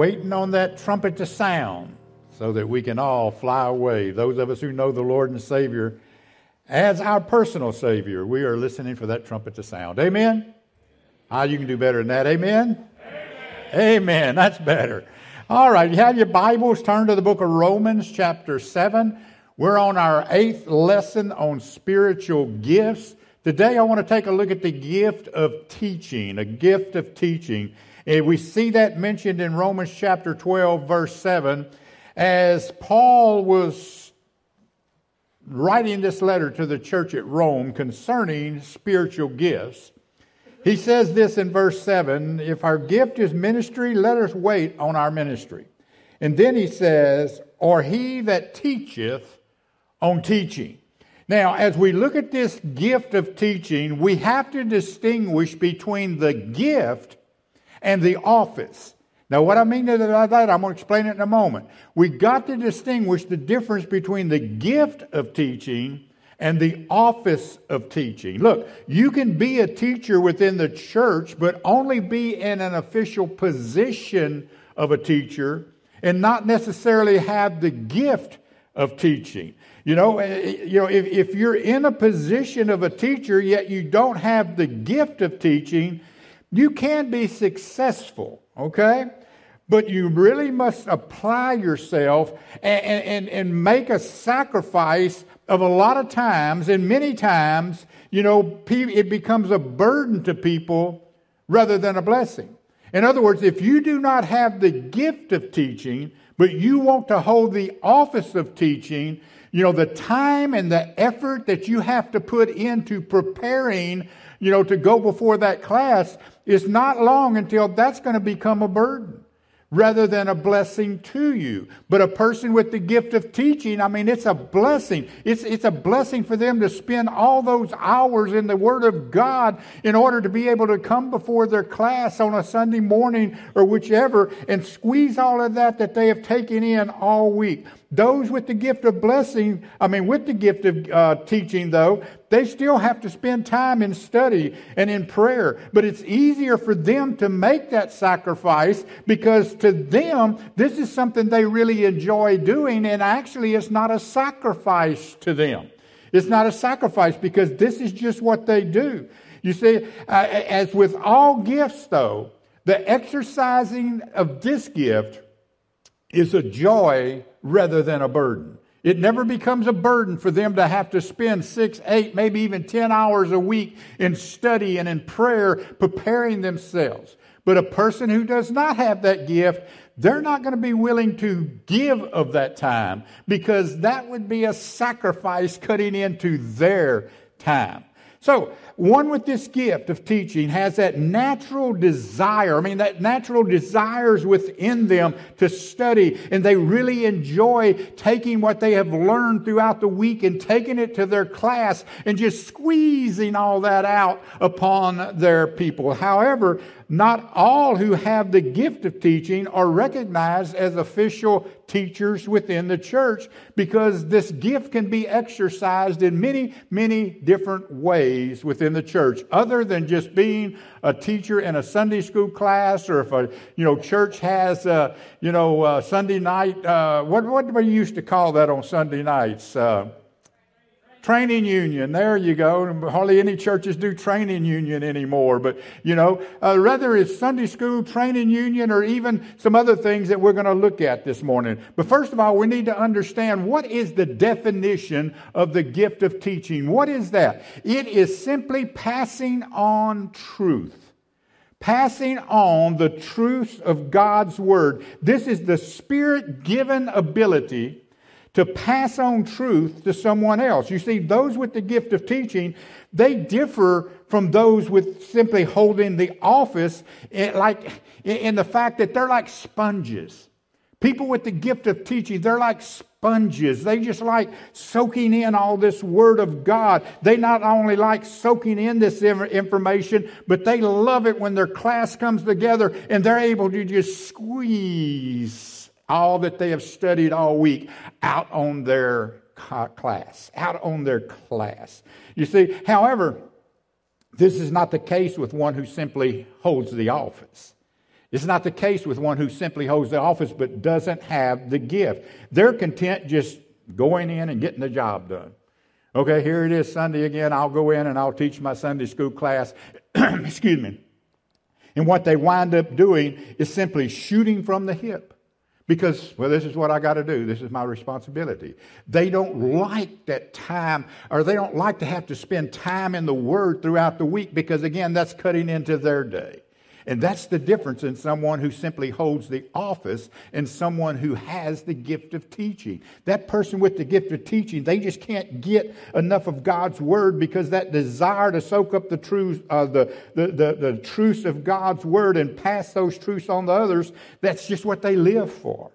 waiting on that trumpet to sound so that we can all fly away. Those of us who know the Lord and Savior as our personal Savior, we are listening for that trumpet to sound. Amen? Ah, you can do better than that. Amen? Amen. Amen. That's better. All right, you have your Bibles, turn to the book of Romans, chapter 7. We're on our eighth lesson on spiritual gifts. Today, I want to take a look at the gift of teaching, a gift of teaching. And we see that mentioned in Romans chapter 12, verse 7, as Paul was writing this letter to the church at Rome concerning spiritual gifts. He says this in verse 7 If our gift is ministry, let us wait on our ministry. And then he says, Or he that teacheth on teaching. Now, as we look at this gift of teaching, we have to distinguish between the gift and the office. Now, what I mean by that, I'm going to explain it in a moment. We got to distinguish the difference between the gift of teaching and the office of teaching. Look, you can be a teacher within the church, but only be in an official position of a teacher and not necessarily have the gift of teaching. You know, eh, eh, you know, if, if you're in a position of a teacher, yet you don't have the gift of teaching, you can be successful, okay? but you really must apply yourself and, and, and make a sacrifice of a lot of times, and many times, you know, it becomes a burden to people rather than a blessing. In other words, if you do not have the gift of teaching, but you want to hold the office of teaching, you know, the time and the effort that you have to put into preparing, you know, to go before that class is not long until that's going to become a burden rather than a blessing to you. But a person with the gift of teaching, I mean, it's a blessing. It's, it's a blessing for them to spend all those hours in the Word of God in order to be able to come before their class on a Sunday morning or whichever and squeeze all of that that they have taken in all week. Those with the gift of blessing, I mean, with the gift of uh, teaching, though, they still have to spend time in study and in prayer. But it's easier for them to make that sacrifice because to them, this is something they really enjoy doing, and actually, it's not a sacrifice to them. It's not a sacrifice because this is just what they do. You see, uh, as with all gifts, though, the exercising of this gift is a joy rather than a burden. It never becomes a burden for them to have to spend six, eight, maybe even 10 hours a week in study and in prayer preparing themselves. But a person who does not have that gift, they're not going to be willing to give of that time because that would be a sacrifice cutting into their time. So, one with this gift of teaching has that natural desire. I mean, that natural desires within them to study, and they really enjoy taking what they have learned throughout the week and taking it to their class and just squeezing all that out upon their people. However, not all who have the gift of teaching are recognized as official teachers within the church because this gift can be exercised in many, many different ways within the church, other than just being a teacher in a Sunday school class, or if a you know church has a, you know Sunday night. Uh, what what do we used to call that on Sunday nights? Uh, Training union. There you go. Hardly any churches do training union anymore. But, you know, uh, whether it's Sunday school, training union, or even some other things that we're going to look at this morning. But first of all, we need to understand what is the definition of the gift of teaching. What is that? It is simply passing on truth passing on the truth of God's Word. This is the Spirit given ability to pass on truth to someone else. You see, those with the gift of teaching, they differ from those with simply holding the office eh, in, like in the fact that they're like sponges. People with the gift of teaching, they're like sponges. They just like soaking in all this Word of God. They not only like soaking in this information, but they love it when their class comes together and they're able to just squeeze all that they have studied all week out on their class, out on their class. You see, however, this is not the case with one who simply holds the office. It's not the case with one who simply holds the office but doesn't have the gift. They're content just going in and getting the job done. Okay, here it is Sunday again. I'll go in and I'll teach my Sunday school class. Excuse me. And what they wind up doing is simply shooting from the hip because, well, this is what I got to do. This is my responsibility. They don't like that time, or they don't like to have to spend time in the Word throughout the week because, again, that's cutting into their day. And that's the difference in someone who simply holds the office and someone who has the gift of teaching. That person with the gift of teaching, they just can't get enough of God's word because that desire to soak up the truth, uh, the, the, the, the truths of God's word and pass those truths on to others, that's just what they live for.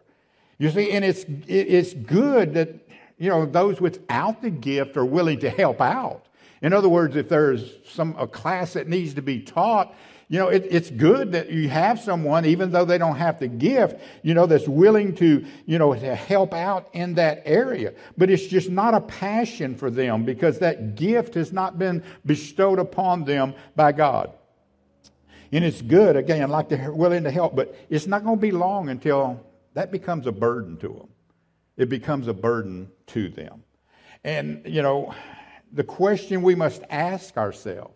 You see, and it's, it's good that, you know, those without the gift are willing to help out. In other words, if there's some a class that needs to be taught, you know, it, it's good that you have someone, even though they don't have the gift, you know, that's willing to, you know, to help out in that area. But it's just not a passion for them because that gift has not been bestowed upon them by God. And it's good, again, like they're willing to help, but it's not going to be long until that becomes a burden to them. It becomes a burden to them. And, you know, the question we must ask ourselves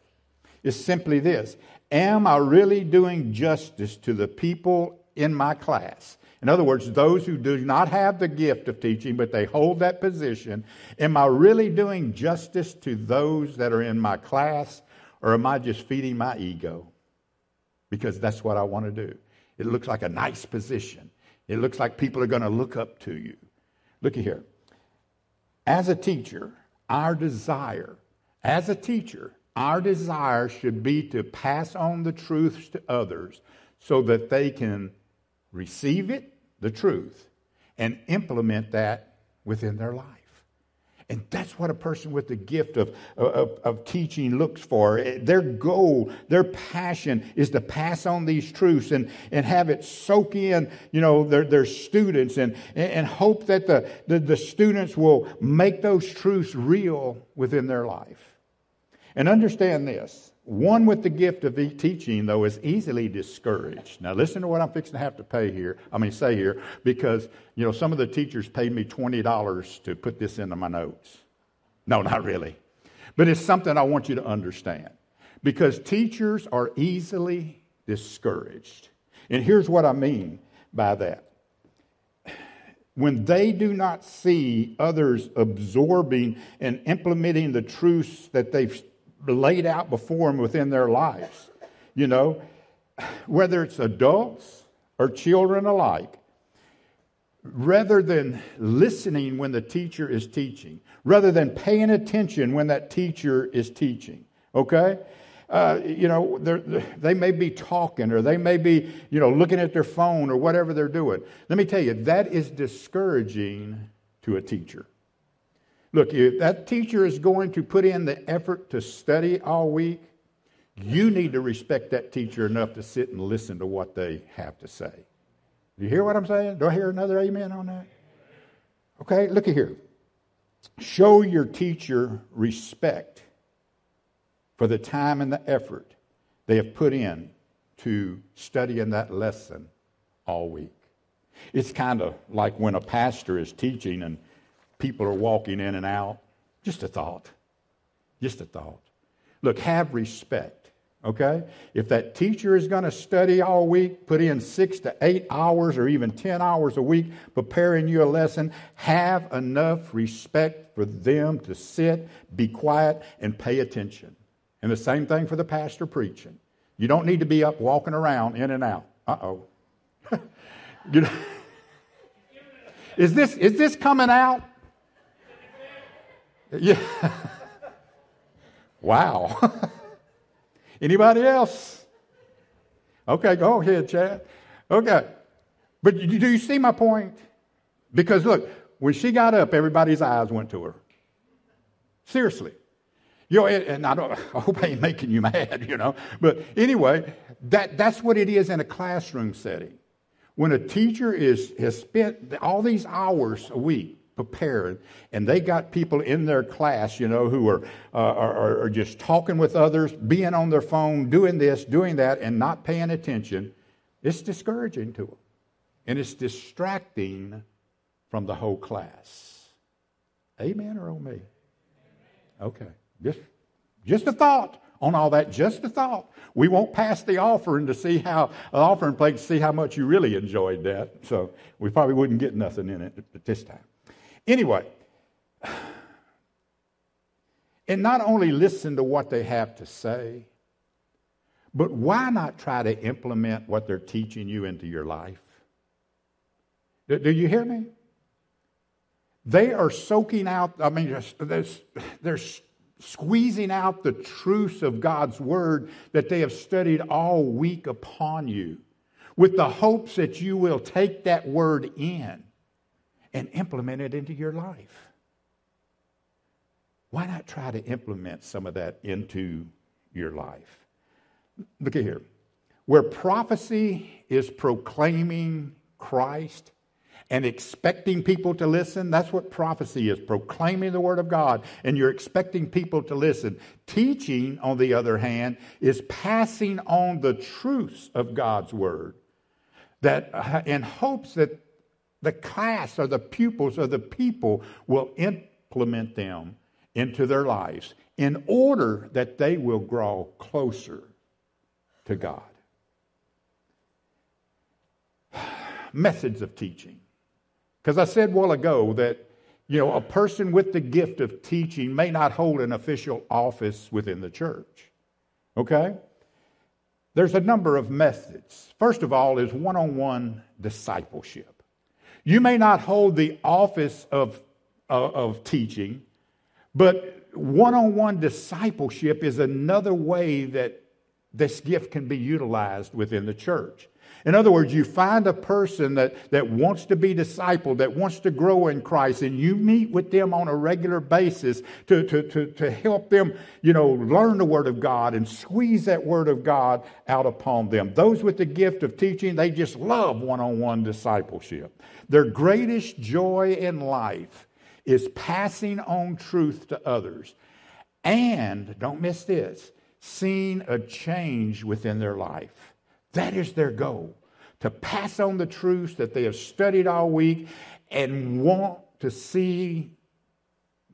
is simply this Am I really doing justice to the people in my class? In other words, those who do not have the gift of teaching, but they hold that position, am I really doing justice to those that are in my class, or am I just feeding my ego? Because that's what I want to do. It looks like a nice position, it looks like people are going to look up to you. Look here. As a teacher, our desire, as a teacher, our desire should be to pass on the truths to others so that they can receive it, the truth, and implement that within their life. And that's what a person with the gift of, of, of, teaching looks for. Their goal, their passion is to pass on these truths and, and have it soak in, you know, their, their students and, and hope that the, the, the students will make those truths real within their life. And understand this one with the gift of teaching, though, is easily discouraged. Now, listen to what I'm fixing to have to pay here. I mean, say here, because, you know, some of the teachers paid me $20 to put this into my notes. No, not really. But it's something I want you to understand. Because teachers are easily discouraged. And here's what I mean by that. When they do not see others absorbing and implementing the truths that they've laid out before them within their lives. You know, whether it's adults or children alike, rather than listening when the teacher is teaching, rather than paying attention when that teacher is teaching, okay? Uh, you know, they may be talking or they may be, you know, looking at their phone or whatever they're doing. Let me tell you, that is discouraging to a teacher. Look, if that teacher is going to put in the effort to study all week, you need to respect that teacher enough to sit and listen to what they have to say. Do you hear what I'm saying? Do I hear another amen on that? Okay, look at here. Show your teacher respect for the time and the effort they have put in to studying that lesson all week. It's kind of like when a pastor is teaching and people are walking in and out. Just a thought. Just a thought. Look, have respect, okay? If that teacher is going to study all week, put in six to eight hours or even 10 hours a week preparing you a lesson, have enough respect for them to sit, be quiet, and pay attention. And the same thing for the pastor preaching. You don't need to be up walking around in and out. Uh oh. you know, is this is this coming out? Yeah. wow. Anybody else? Okay, go ahead, Chad. Okay. But do you see my point? Because look, when she got up, everybody's eyes went to her. Seriously. You know, and I, don't, I hope I ain't making you mad, you know. But anyway, that, that's what it is in a classroom setting. When a teacher is, has spent all these hours a week prepared. And they got people in their class, you know, who are, uh, are, are just talking with others, being on their phone, doing this, doing that, and not paying attention. It's discouraging to them. And it's distracting from the whole class. Amen or on me? Okay. Just, just a thought on all that. Just a thought. We won't pass the offering to see how, offering plate to see how much you really enjoyed that. So we probably wouldn't get nothing in it at this time. Anyway, and not only listen to what they have to say, but why not try to implement what they're teaching you into your life? Do, do you hear me? They are soaking out, I mean, they're, they're squeezing out the truths of God's word that they have studied all week upon you with the hopes that you will take that word in and implement it into your life. Why not try to implement some of that into your life? Look at here. Where prophecy is proclaiming Christ, and expecting people to listen. That's what prophecy is proclaiming the Word of God, and you're expecting people to listen. Teaching, on the other hand, is passing on the truths of God's Word that in hopes that the class or the pupils or the people will implement them into their lives in order that they will grow closer to God. Methods of teaching. Because I said a while ago that, you know, a person with the gift of teaching may not hold an official office within the church. Okay? There's a number of methods. First of all, is one on one discipleship. You may not hold the office of, of, of teaching, but one on one discipleship is another way that this gift can be utilized within the church. In other words, you find a person that, that wants to be discipled, that wants to grow in Christ, and you meet with them on a regular basis to, to, to, to help them, you know, learn the Word of God and squeeze that Word of God out upon them. Those with the gift of teaching, they just love one on one discipleship. Their greatest joy in life is passing on truth to others. And, don't miss this, seeing a change within their life. That is their goal to pass on the truths that they have studied all week and want to see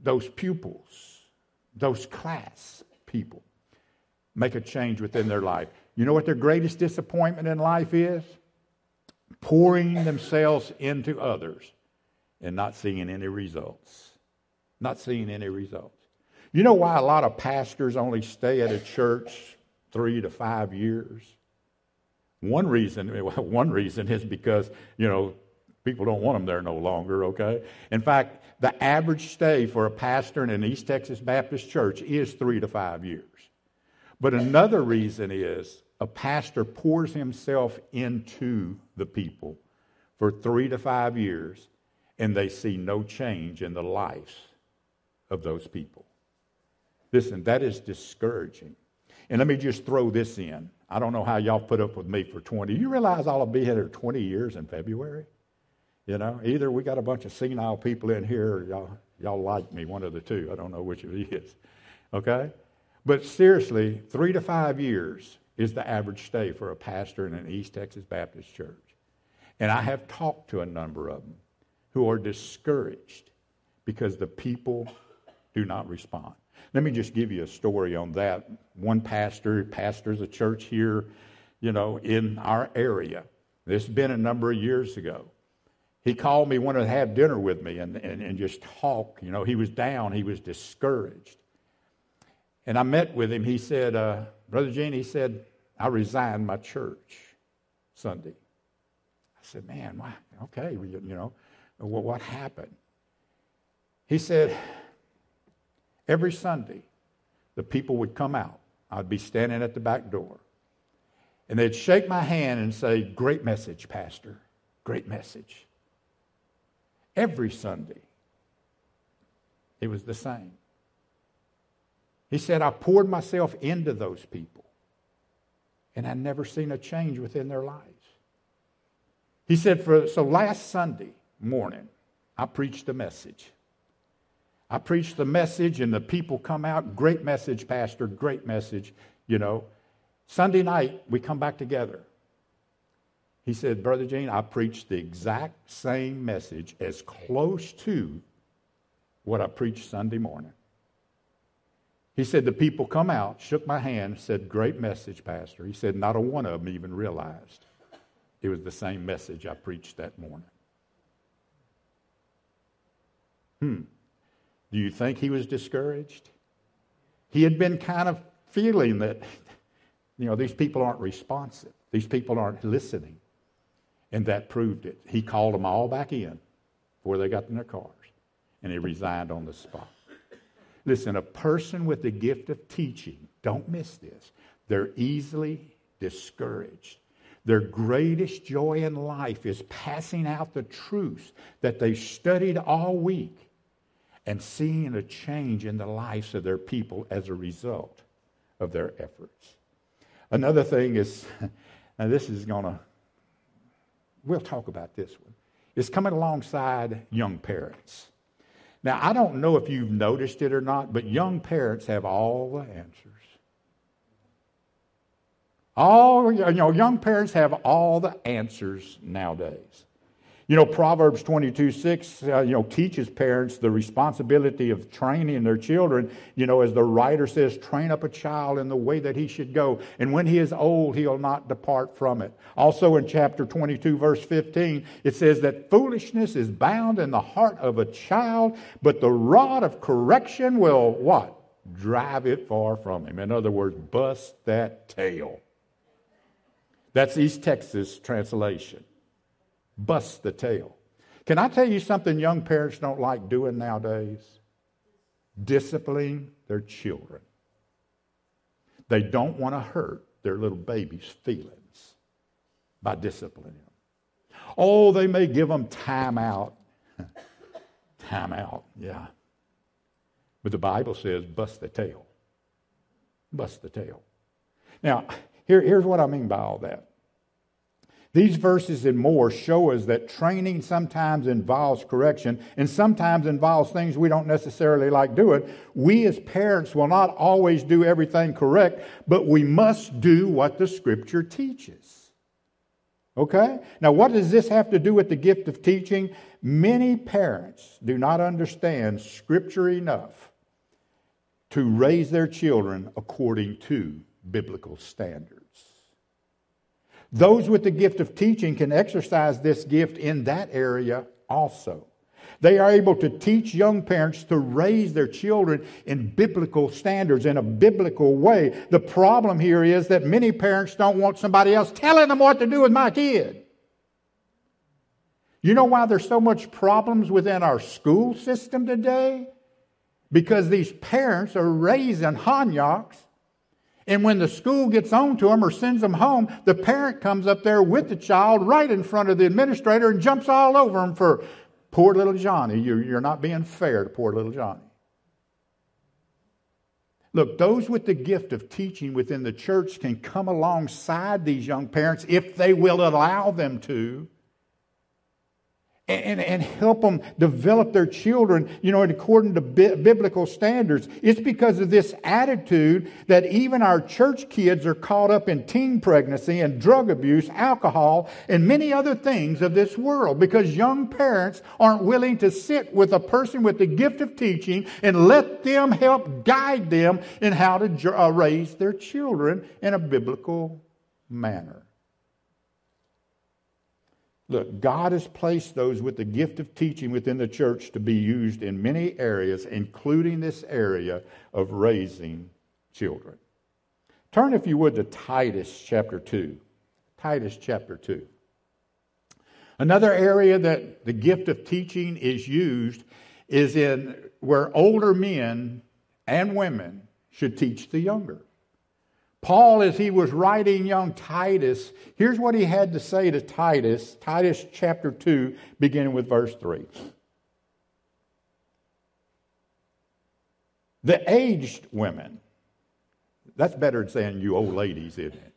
those pupils, those class people, make a change within their life. You know what their greatest disappointment in life is? Pouring themselves into others and not seeing any results. Not seeing any results. You know why a lot of pastors only stay at a church three to five years? One reason, one reason is because, you know, people don't want them there no longer, okay? In fact, the average stay for a pastor in an East Texas Baptist church is three to five years. But another reason is a pastor pours himself into the people for three to five years and they see no change in the lives of those people. Listen, that is discouraging. And let me just throw this in. I don't know how y'all put up with me for 20. You realize I'll be here 20 years in February? You know, either we got a bunch of senile people in here or y'all, y'all like me, one of the two. I don't know which of it is. Okay? But seriously, three to five years is the average stay for a pastor in an East Texas Baptist church. And I have talked to a number of them who are discouraged because the people do not respond. Let me just give you a story on that. One pastor pastors a church here, you know, in our area. This has been a number of years ago. He called me, wanted to have dinner with me and, and, and just talk. You know, he was down, he was discouraged. And I met with him. He said, uh, Brother Gene, he said, I resigned my church Sunday. I said, Man, why? okay, you know, well, what happened? He said, Every Sunday, the people would come out. I'd be standing at the back door. And they'd shake my hand and say, Great message, Pastor. Great message. Every Sunday, it was the same. He said, I poured myself into those people, and I'd never seen a change within their lives. He said, for, So last Sunday morning, I preached a message. I preach the message and the people come out. Great message, Pastor. Great message. You know, Sunday night we come back together. He said, Brother Gene, I preached the exact same message as close to what I preached Sunday morning. He said, The people come out, shook my hand, said, Great message, Pastor. He said, Not a one of them even realized it was the same message I preached that morning. Hmm. Do you think he was discouraged? He had been kind of feeling that, you know, these people aren't responsive, these people aren't listening. And that proved it. He called them all back in before they got in their cars, and he resigned on the spot. Listen, a person with the gift of teaching, don't miss this, they're easily discouraged. Their greatest joy in life is passing out the truths that they've studied all week and seeing a change in the lives of their people as a result of their efforts. Another thing is, now this is going to, we'll talk about this one, is coming alongside young parents. Now, I don't know if you've noticed it or not, but young parents have all the answers. All, you know, young parents have all the answers nowadays. You know, Proverbs 22 6, uh, you know, teaches parents the responsibility of training their children. You know, as the writer says, train up a child in the way that he should go. And when he is old, he'll not depart from it. Also in chapter 22, verse 15, it says that foolishness is bound in the heart of a child, but the rod of correction will what? Drive it far from him. In other words, bust that tail. That's East Texas translation bust the tail. Can I tell you something young parents don't like doing nowadays? Disciplining their children. They don't want to hurt their little baby's feelings by disciplining them. Oh, they may give them time out. time out, yeah. But the Bible says bust the tail. Bust the tail. Now, here, here's what I mean by all that. These verses and more show us that training sometimes involves correction and sometimes involves things we don't necessarily like doing. We as parents will not always do everything correct, but we must do what the scripture teaches. Okay? Now, what does this have to do with the gift of teaching? Many parents do not understand scripture enough to raise their children according to biblical standards. Those with the gift of teaching can exercise this gift in that area also. They are able to teach young parents to raise their children in biblical standards, in a biblical way. The problem here is that many parents don't want somebody else telling them what to do with my kid. You know why there's so much problems within our school system today? Because these parents are raising honyaks and when the school gets on to them or sends them home, the parent comes up there with the child right in front of the administrator and jumps all over them for poor little Johnny. You're not being fair to poor little Johnny. Look, those with the gift of teaching within the church can come alongside these young parents if they will allow them to and, and help them develop their children, you know, according to bi- biblical standards. It's because of this attitude that even our church kids are caught up in teen pregnancy and drug abuse, alcohol, and many other things of this world because young parents aren't willing to sit with a person with the gift of teaching and let them help guide them in how to uh, raise their children in a biblical manner. Look, God has placed those with the gift of teaching within the church to be used in many areas, including this area of raising children. Turn, if you would, to Titus chapter 2. Titus chapter 2. Another area that the gift of teaching is used is in where older men and women should teach the younger. Paul, as he was writing young Titus, here's what he had to say to Titus, Titus chapter 2, beginning with verse 3. The aged women, that's better than saying you old ladies, isn't it?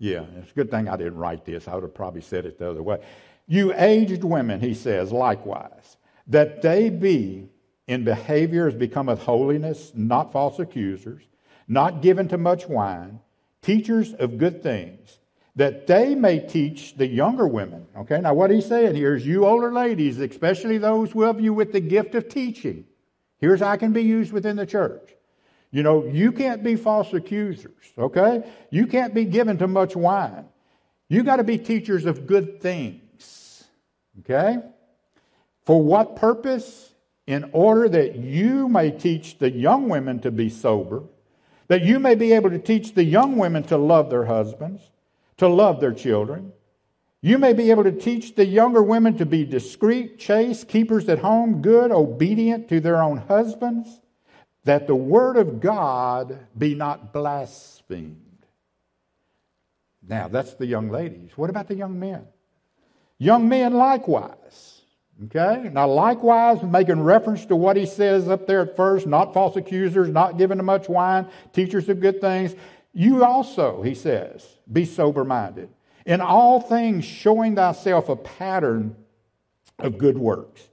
Yeah, it's a good thing I didn't write this. I would have probably said it the other way. You aged women, he says, likewise, that they be in behavior as becometh holiness, not false accusers not given to much wine, teachers of good things, that they may teach the younger women. Okay, now what he's saying here is you older ladies, especially those of you with the gift of teaching, here's how I can be used within the church. You know, you can't be false accusers, okay? You can't be given to much wine. You got to be teachers of good things, okay? For what purpose? In order that you may teach the young women to be sober, that you may be able to teach the young women to love their husbands to love their children. You may be able to teach the younger women to be discreet, chaste, keepers at home, good, obedient to their own husbands, that the word of God be not blasphemed. Now, that's the young ladies. What about the young men? Young men likewise. Okay? Now, likewise, making reference to what he says up there at first, not false accusers, not given to much wine, teachers of good things. You also, he says, be sober minded. In all things, showing thyself a pattern of good works.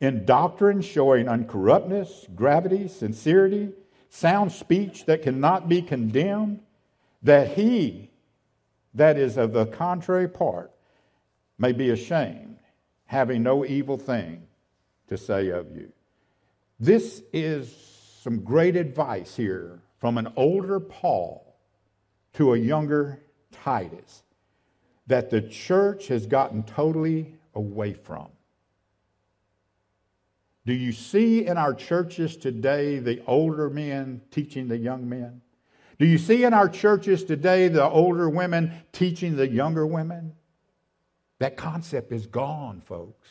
In doctrine, showing uncorruptness, gravity, sincerity, sound speech that cannot be condemned, that he that is of the contrary part may be ashamed, having no evil thing to say of you. This is some great advice here from an older Paul to a younger Titus that the church has gotten totally away from. Do you see in our churches today the older men teaching the young men? Do you see in our churches today the older women teaching the younger women? That concept is gone, folks.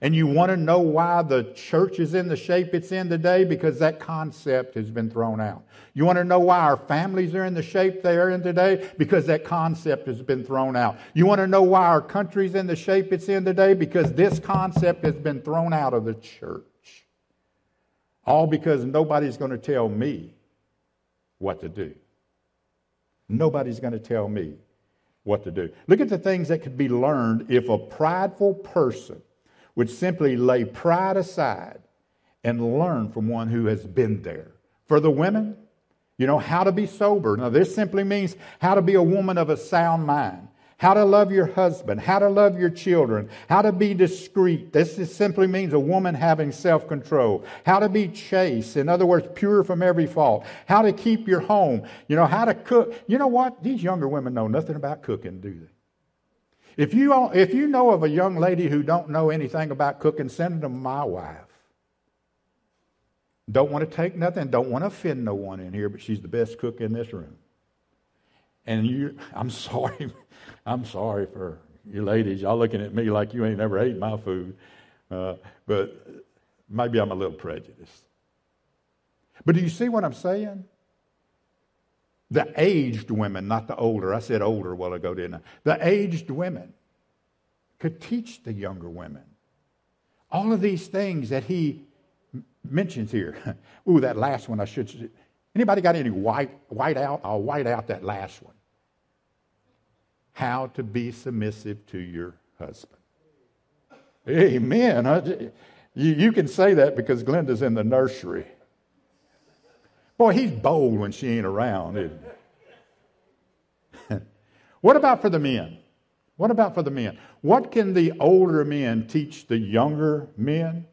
And you want to know why the church is in the shape it's in today? Because that concept has been thrown out. You want to know why our families are in the shape they are in today? Because that concept has been thrown out. You want to know why our country's in the shape it's in today? Because this concept has been thrown out of the church. All because nobody's going to tell me what to do. Nobody's going to tell me what to do. Look at the things that could be learned if a prideful person would simply lay pride aside and learn from one who has been there. For the women, you know, how to be sober. Now, this simply means how to be a woman of a sound mind, how to love your husband, how to love your children, how to be discreet. This simply means a woman having self control, how to be chaste, in other words, pure from every fault, how to keep your home, you know, how to cook. You know what? These younger women know nothing about cooking, do they? If you, if you know of a young lady who don't know anything about cooking, send them to my wife. Don't want to take nothing, don't want to offend no one in here, but she's the best cook in this room. And you, I'm sorry, I'm sorry for you ladies. Y'all looking at me like you ain't never ate my food. Uh, but maybe I'm a little prejudiced. But do you see what I'm saying? The aged women, not the older. I said older a while ago, didn't I? The aged women could teach the younger women. All of these things that he mentions here. Ooh, that last one I should. Anybody got any white white out? I'll white out that last one. How to be submissive to your husband. Amen. You, can say that because Glenda's in the nursery. Boy, he's bold when she ain't around, isn't he? what about for the men? What about for the men? What can the older men teach the younger men?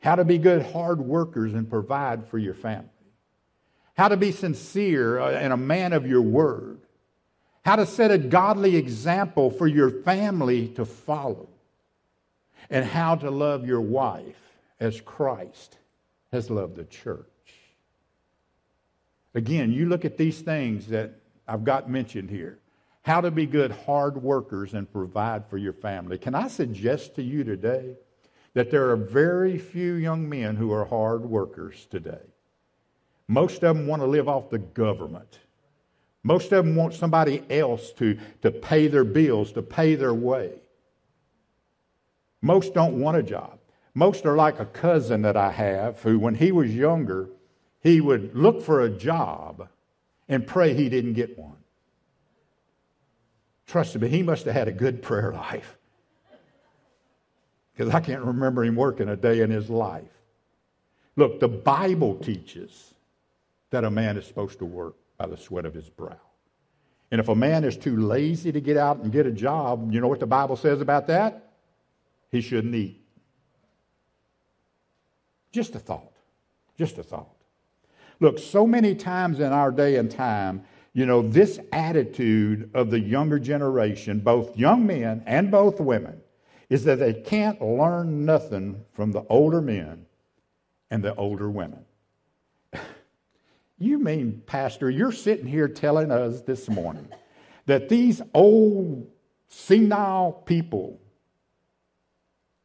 How to be good hard workers and provide for your family. How to be sincere uh, and a man of your word. How to set a godly example for your family to follow. And how to love your wife as Christ has loved the church. Again, you look at these things that I've got mentioned here how to be good hard workers and provide for your family. Can I suggest to you today that there are very few young men who are hard workers today? Most of them want to live off the government. Most of them want somebody else to, to pay their bills, to pay their way. Most don't want a job. Most are like a cousin that I have who, when he was younger, he would look for a job and pray he didn't get one. Trust me, he must have had a good prayer life. Because I can't remember him working a day in his life. Look, the Bible teaches that a man is supposed to work by the sweat of his brow. And if a man is too lazy to get out and get a job, you know what the Bible says about that? He shouldn't eat. Just a thought. Just a thought. Look, so many times in our day and time, you know, this attitude of the younger generation, both young men and both women, is that they can't learn nothing from the older men and the older women. You mean, Pastor, you're sitting here telling us this morning that these old senile people,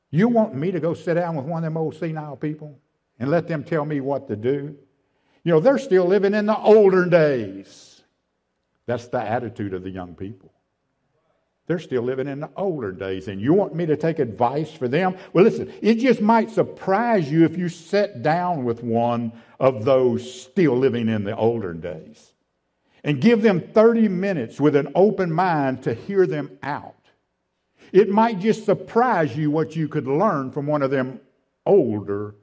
you want me to go sit down with one of them old senile people and let them tell me what to do? You know, they're still living in the older days. That's the attitude of the young people. They're still living in the older days, and you want me to take advice for them? Well, listen, it just might surprise you if you sit down with one of those still living in the older days and give them 30 minutes with an open mind to hear them out. It might just surprise you what you could learn from one of them older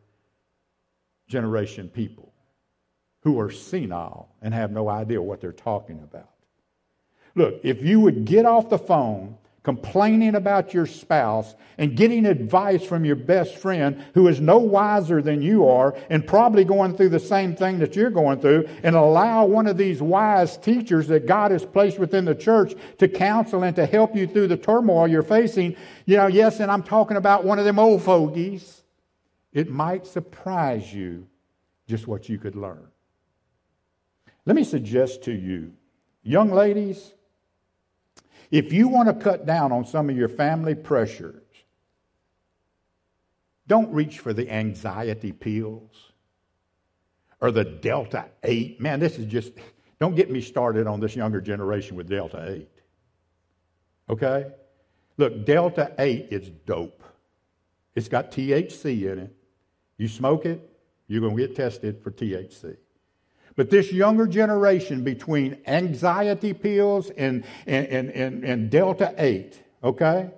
generation people who are senile and have no idea what they're talking about. Look, if you would get off the phone complaining about your spouse and getting advice from your best friend who is no wiser than you are and probably going through the same thing that you're going through and allow one of these wise teachers that God has placed within the church to counsel and to help you through the turmoil you're facing, you know, yes, and I'm talking about one of them old fogies, it might surprise you just what you could learn. Let me suggest to you, young ladies, if you want to cut down on some of your family pressures, don't reach for the anxiety pills or the Delta 8. Man, this is just, don't get me started on this younger generation with Delta 8. Okay? Look, Delta 8 is dope. It's got THC in it. You smoke it, you're going to get tested for THC. But this younger generation between anxiety pills and, and, and, and, and Delta 8, okay?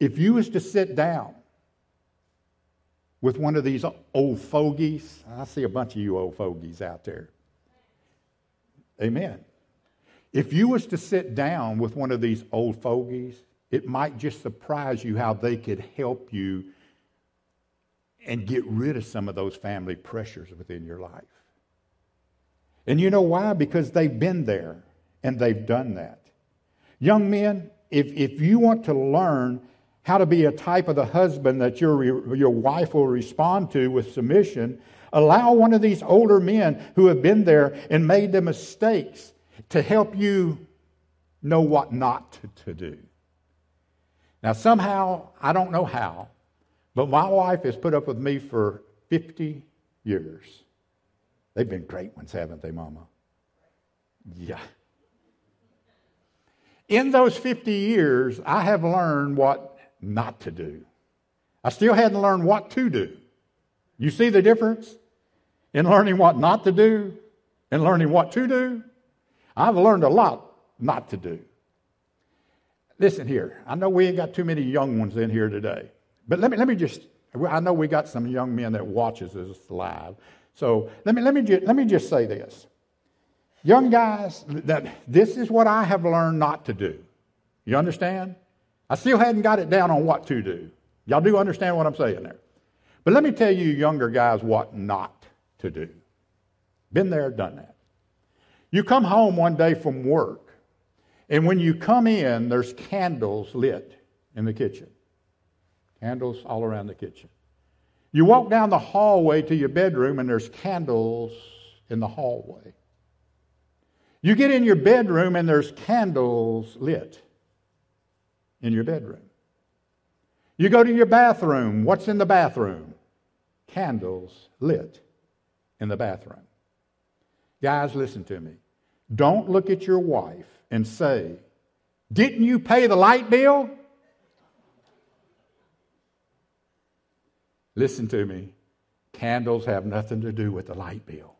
If you was to sit down with one of these old fogies, I see a bunch of you old fogies out there. Amen. If you was to sit down with one of these old fogies, it might just surprise you how they could help you and get rid of some of those family pressures within your life. And you know why? Because they've been there and they've done that. Young men, if, if you want to learn how to be a type of the husband that your, your wife will respond to with submission, allow one of these older men who have been there and made the mistakes to help you know what not to, to do. Now, somehow, I don't know how, but my wife has put up with me for 50 years. They've been great ones, haven't they, Mama? Yeah. In those 50 years, I have learned what not to do. I still hadn't learned what to do. You see the difference in learning what not to do and learning what to do? I've learned a lot not to do. Listen here, I know we ain't got too many young ones in here today. But let me, let me just, I know we got some young men that watches us live. So let me, let me, just, let me just say this. Young guys, that this is what I have learned not to do. You understand? I still hadn't got it down on what to do. Y'all do understand what I'm saying there. But let me tell you, younger guys, what not to do. Been there, done that. You come home one day from work, and when you come in, there's candles lit in the kitchen. Candles all around the kitchen. You walk down the hallway to your bedroom, and there's candles in the hallway. You get in your bedroom, and there's candles lit in your bedroom. You go to your bathroom. What's in the bathroom? Candles lit in the bathroom. Guys, listen to me. Don't look at your wife and say, Didn't you pay the light bill? Listen to me. Candles have nothing to do with the light bill.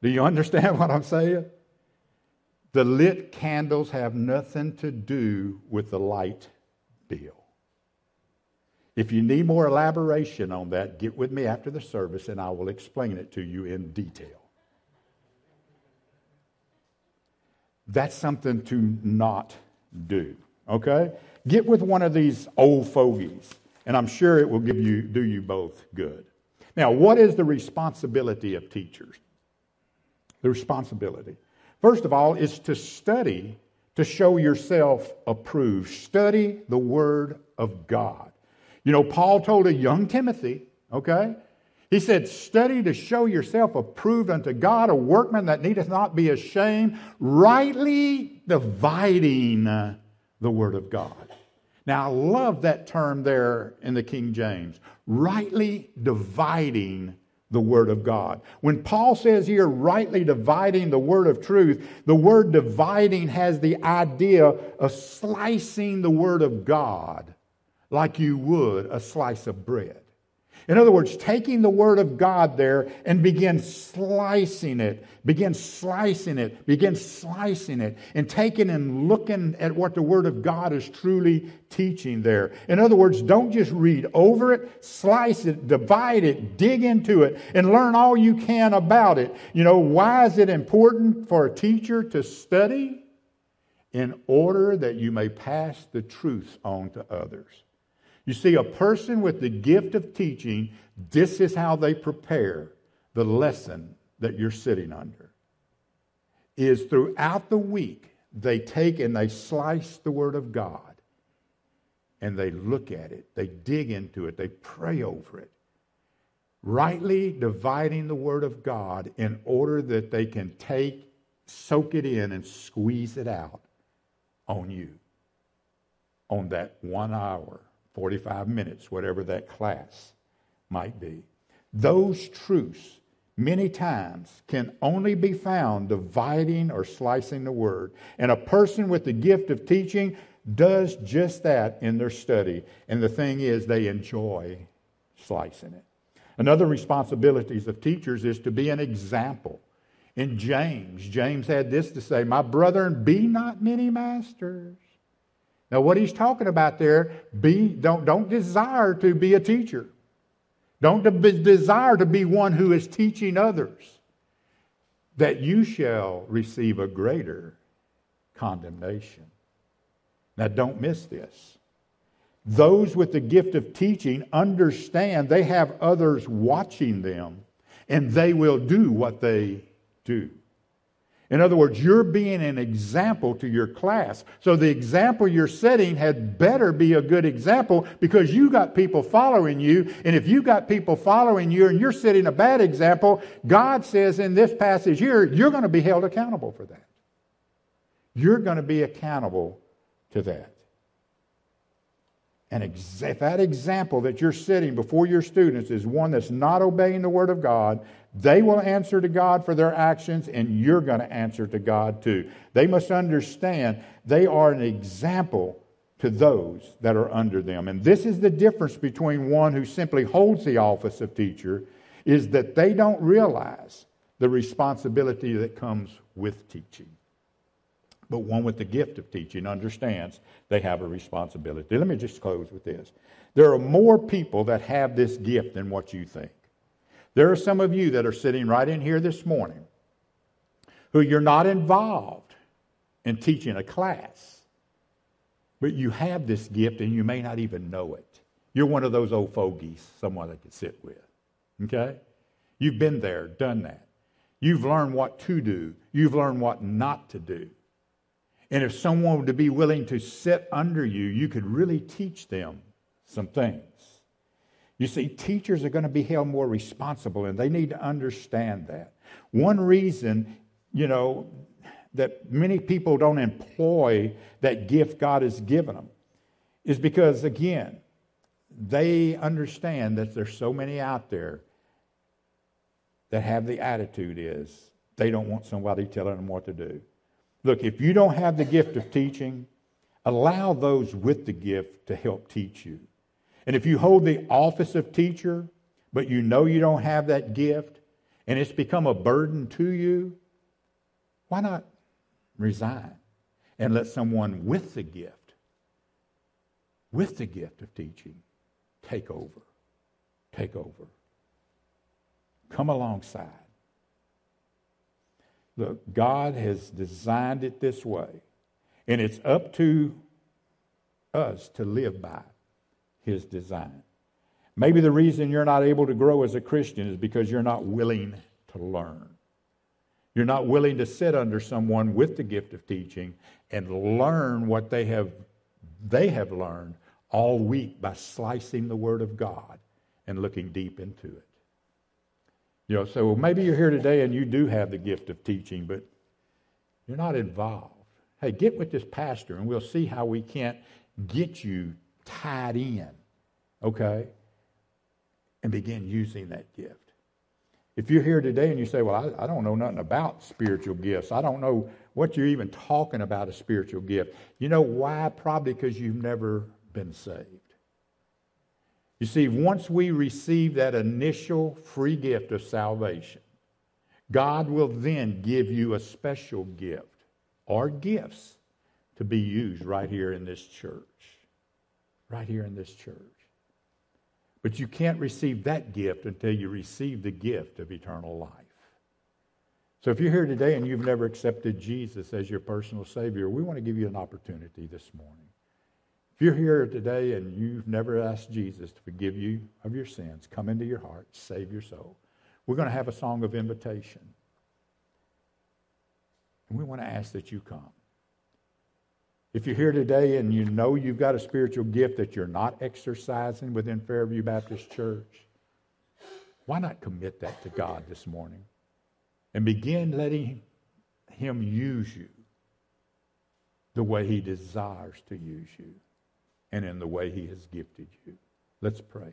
Do you understand what I'm saying? The lit candles have nothing to do with the light bill. If you need more elaboration on that, get with me after the service and I will explain it to you in detail. That's something to not do. Okay? Get with one of these old fogies, and I'm sure it will give you, do you both good. Now, what is the responsibility of teachers? The responsibility. First of all, is to study to show yourself approved. Study the Word of God. You know, Paul told a young Timothy, okay? He said, Study to show yourself approved unto God, a workman that needeth not be ashamed, rightly dividing the Word of God. Now, I love that term there in the King James rightly dividing the Word of God. When Paul says here, rightly dividing the Word of truth, the word dividing has the idea of slicing the Word of God like you would a slice of bread. In other words, taking the Word of God there and begin slicing it, begin slicing it, begin slicing it, and taking and looking at what the Word of God is truly teaching there. In other words, don't just read over it, slice it, divide it, dig into it, and learn all you can about it. You know, why is it important for a teacher to study? In order that you may pass the truth on to others. You see, a person with the gift of teaching, this is how they prepare the lesson that you're sitting under. Is throughout the week, they take and they slice the Word of God and they look at it, they dig into it, they pray over it, rightly dividing the Word of God in order that they can take, soak it in, and squeeze it out on you on that one hour 45 minutes, whatever that class might be. Those truths, many times, can only be found dividing or slicing the word. And a person with the gift of teaching does just that in their study. And the thing is, they enjoy slicing it. Another responsibilities of teachers is to be an example. In James, James had this to say, My brethren, be not many masters now, what he's talking about there, be, don't, don't desire to be a teacher. Don't de- desire to be one who is teaching others, that you shall receive a greater condemnation. Now, don't miss this. Those with the gift of teaching understand they have others watching them, and they will do what they do. In other words, you're being an example to your class. So the example you're setting had better be a good example because you got people following you. And if you got people following you and you're setting a bad example, God says in this passage here, you're going to be held accountable for that. You're going to be accountable to that. And if that example that you're setting before your students is one that's not obeying the Word of God, they will answer to God for their actions, and you're going to answer to God too. They must understand they are an example to those that are under them. And this is the difference between one who simply holds the office of teacher is that they don't realize the responsibility that comes with teaching. But one with the gift of teaching understands they have a responsibility. Let me just close with this. There are more people that have this gift than what you think. There are some of you that are sitting right in here this morning who you're not involved in teaching a class, but you have this gift and you may not even know it. You're one of those old fogies, someone I could sit with. Okay? You've been there, done that. You've learned what to do, you've learned what not to do. And if someone were to be willing to sit under you, you could really teach them some things. You see, teachers are going to be held more responsible, and they need to understand that. One reason, you know, that many people don't employ that gift God has given them is because, again, they understand that there's so many out there that have the attitude is they don't want somebody telling them what to do. Look, if you don't have the gift of teaching, allow those with the gift to help teach you. And if you hold the office of teacher, but you know you don't have that gift, and it's become a burden to you, why not resign and let someone with the gift, with the gift of teaching, take over? Take over. Come alongside. Look, God has designed it this way, and it's up to us to live by His design. Maybe the reason you're not able to grow as a Christian is because you're not willing to learn. You're not willing to sit under someone with the gift of teaching and learn what they have, they have learned all week by slicing the Word of God and looking deep into it. You know, so maybe you're here today and you do have the gift of teaching, but you're not involved. Hey, get with this pastor and we'll see how we can't get you tied in, okay? And begin using that gift. If you're here today and you say, Well, I, I, don't know nothing about spiritual gifts, I don't know what you're even talking about a spiritual gift. You know why? Probably because you've never been saved. You see, once we receive that initial free gift of salvation, God will then give you a special gift or gifts to be used right here in this church. Right here in this church. But you can't receive that gift until you receive the gift of eternal life. So if you're here today and you've never accepted Jesus as your personal Savior, we want to give you an opportunity this morning. If you're here today and you've never asked Jesus to forgive you of your sins, come into your heart, save your soul. We're going to have a song of invitation. And we want to ask that you come. If you're here today and you know you've got a spiritual gift that you're not exercising within Fairview Baptist Church, why not commit that to God this morning and begin letting Him use you the way He desires to use you and in the way He has gifted you? Let's pray.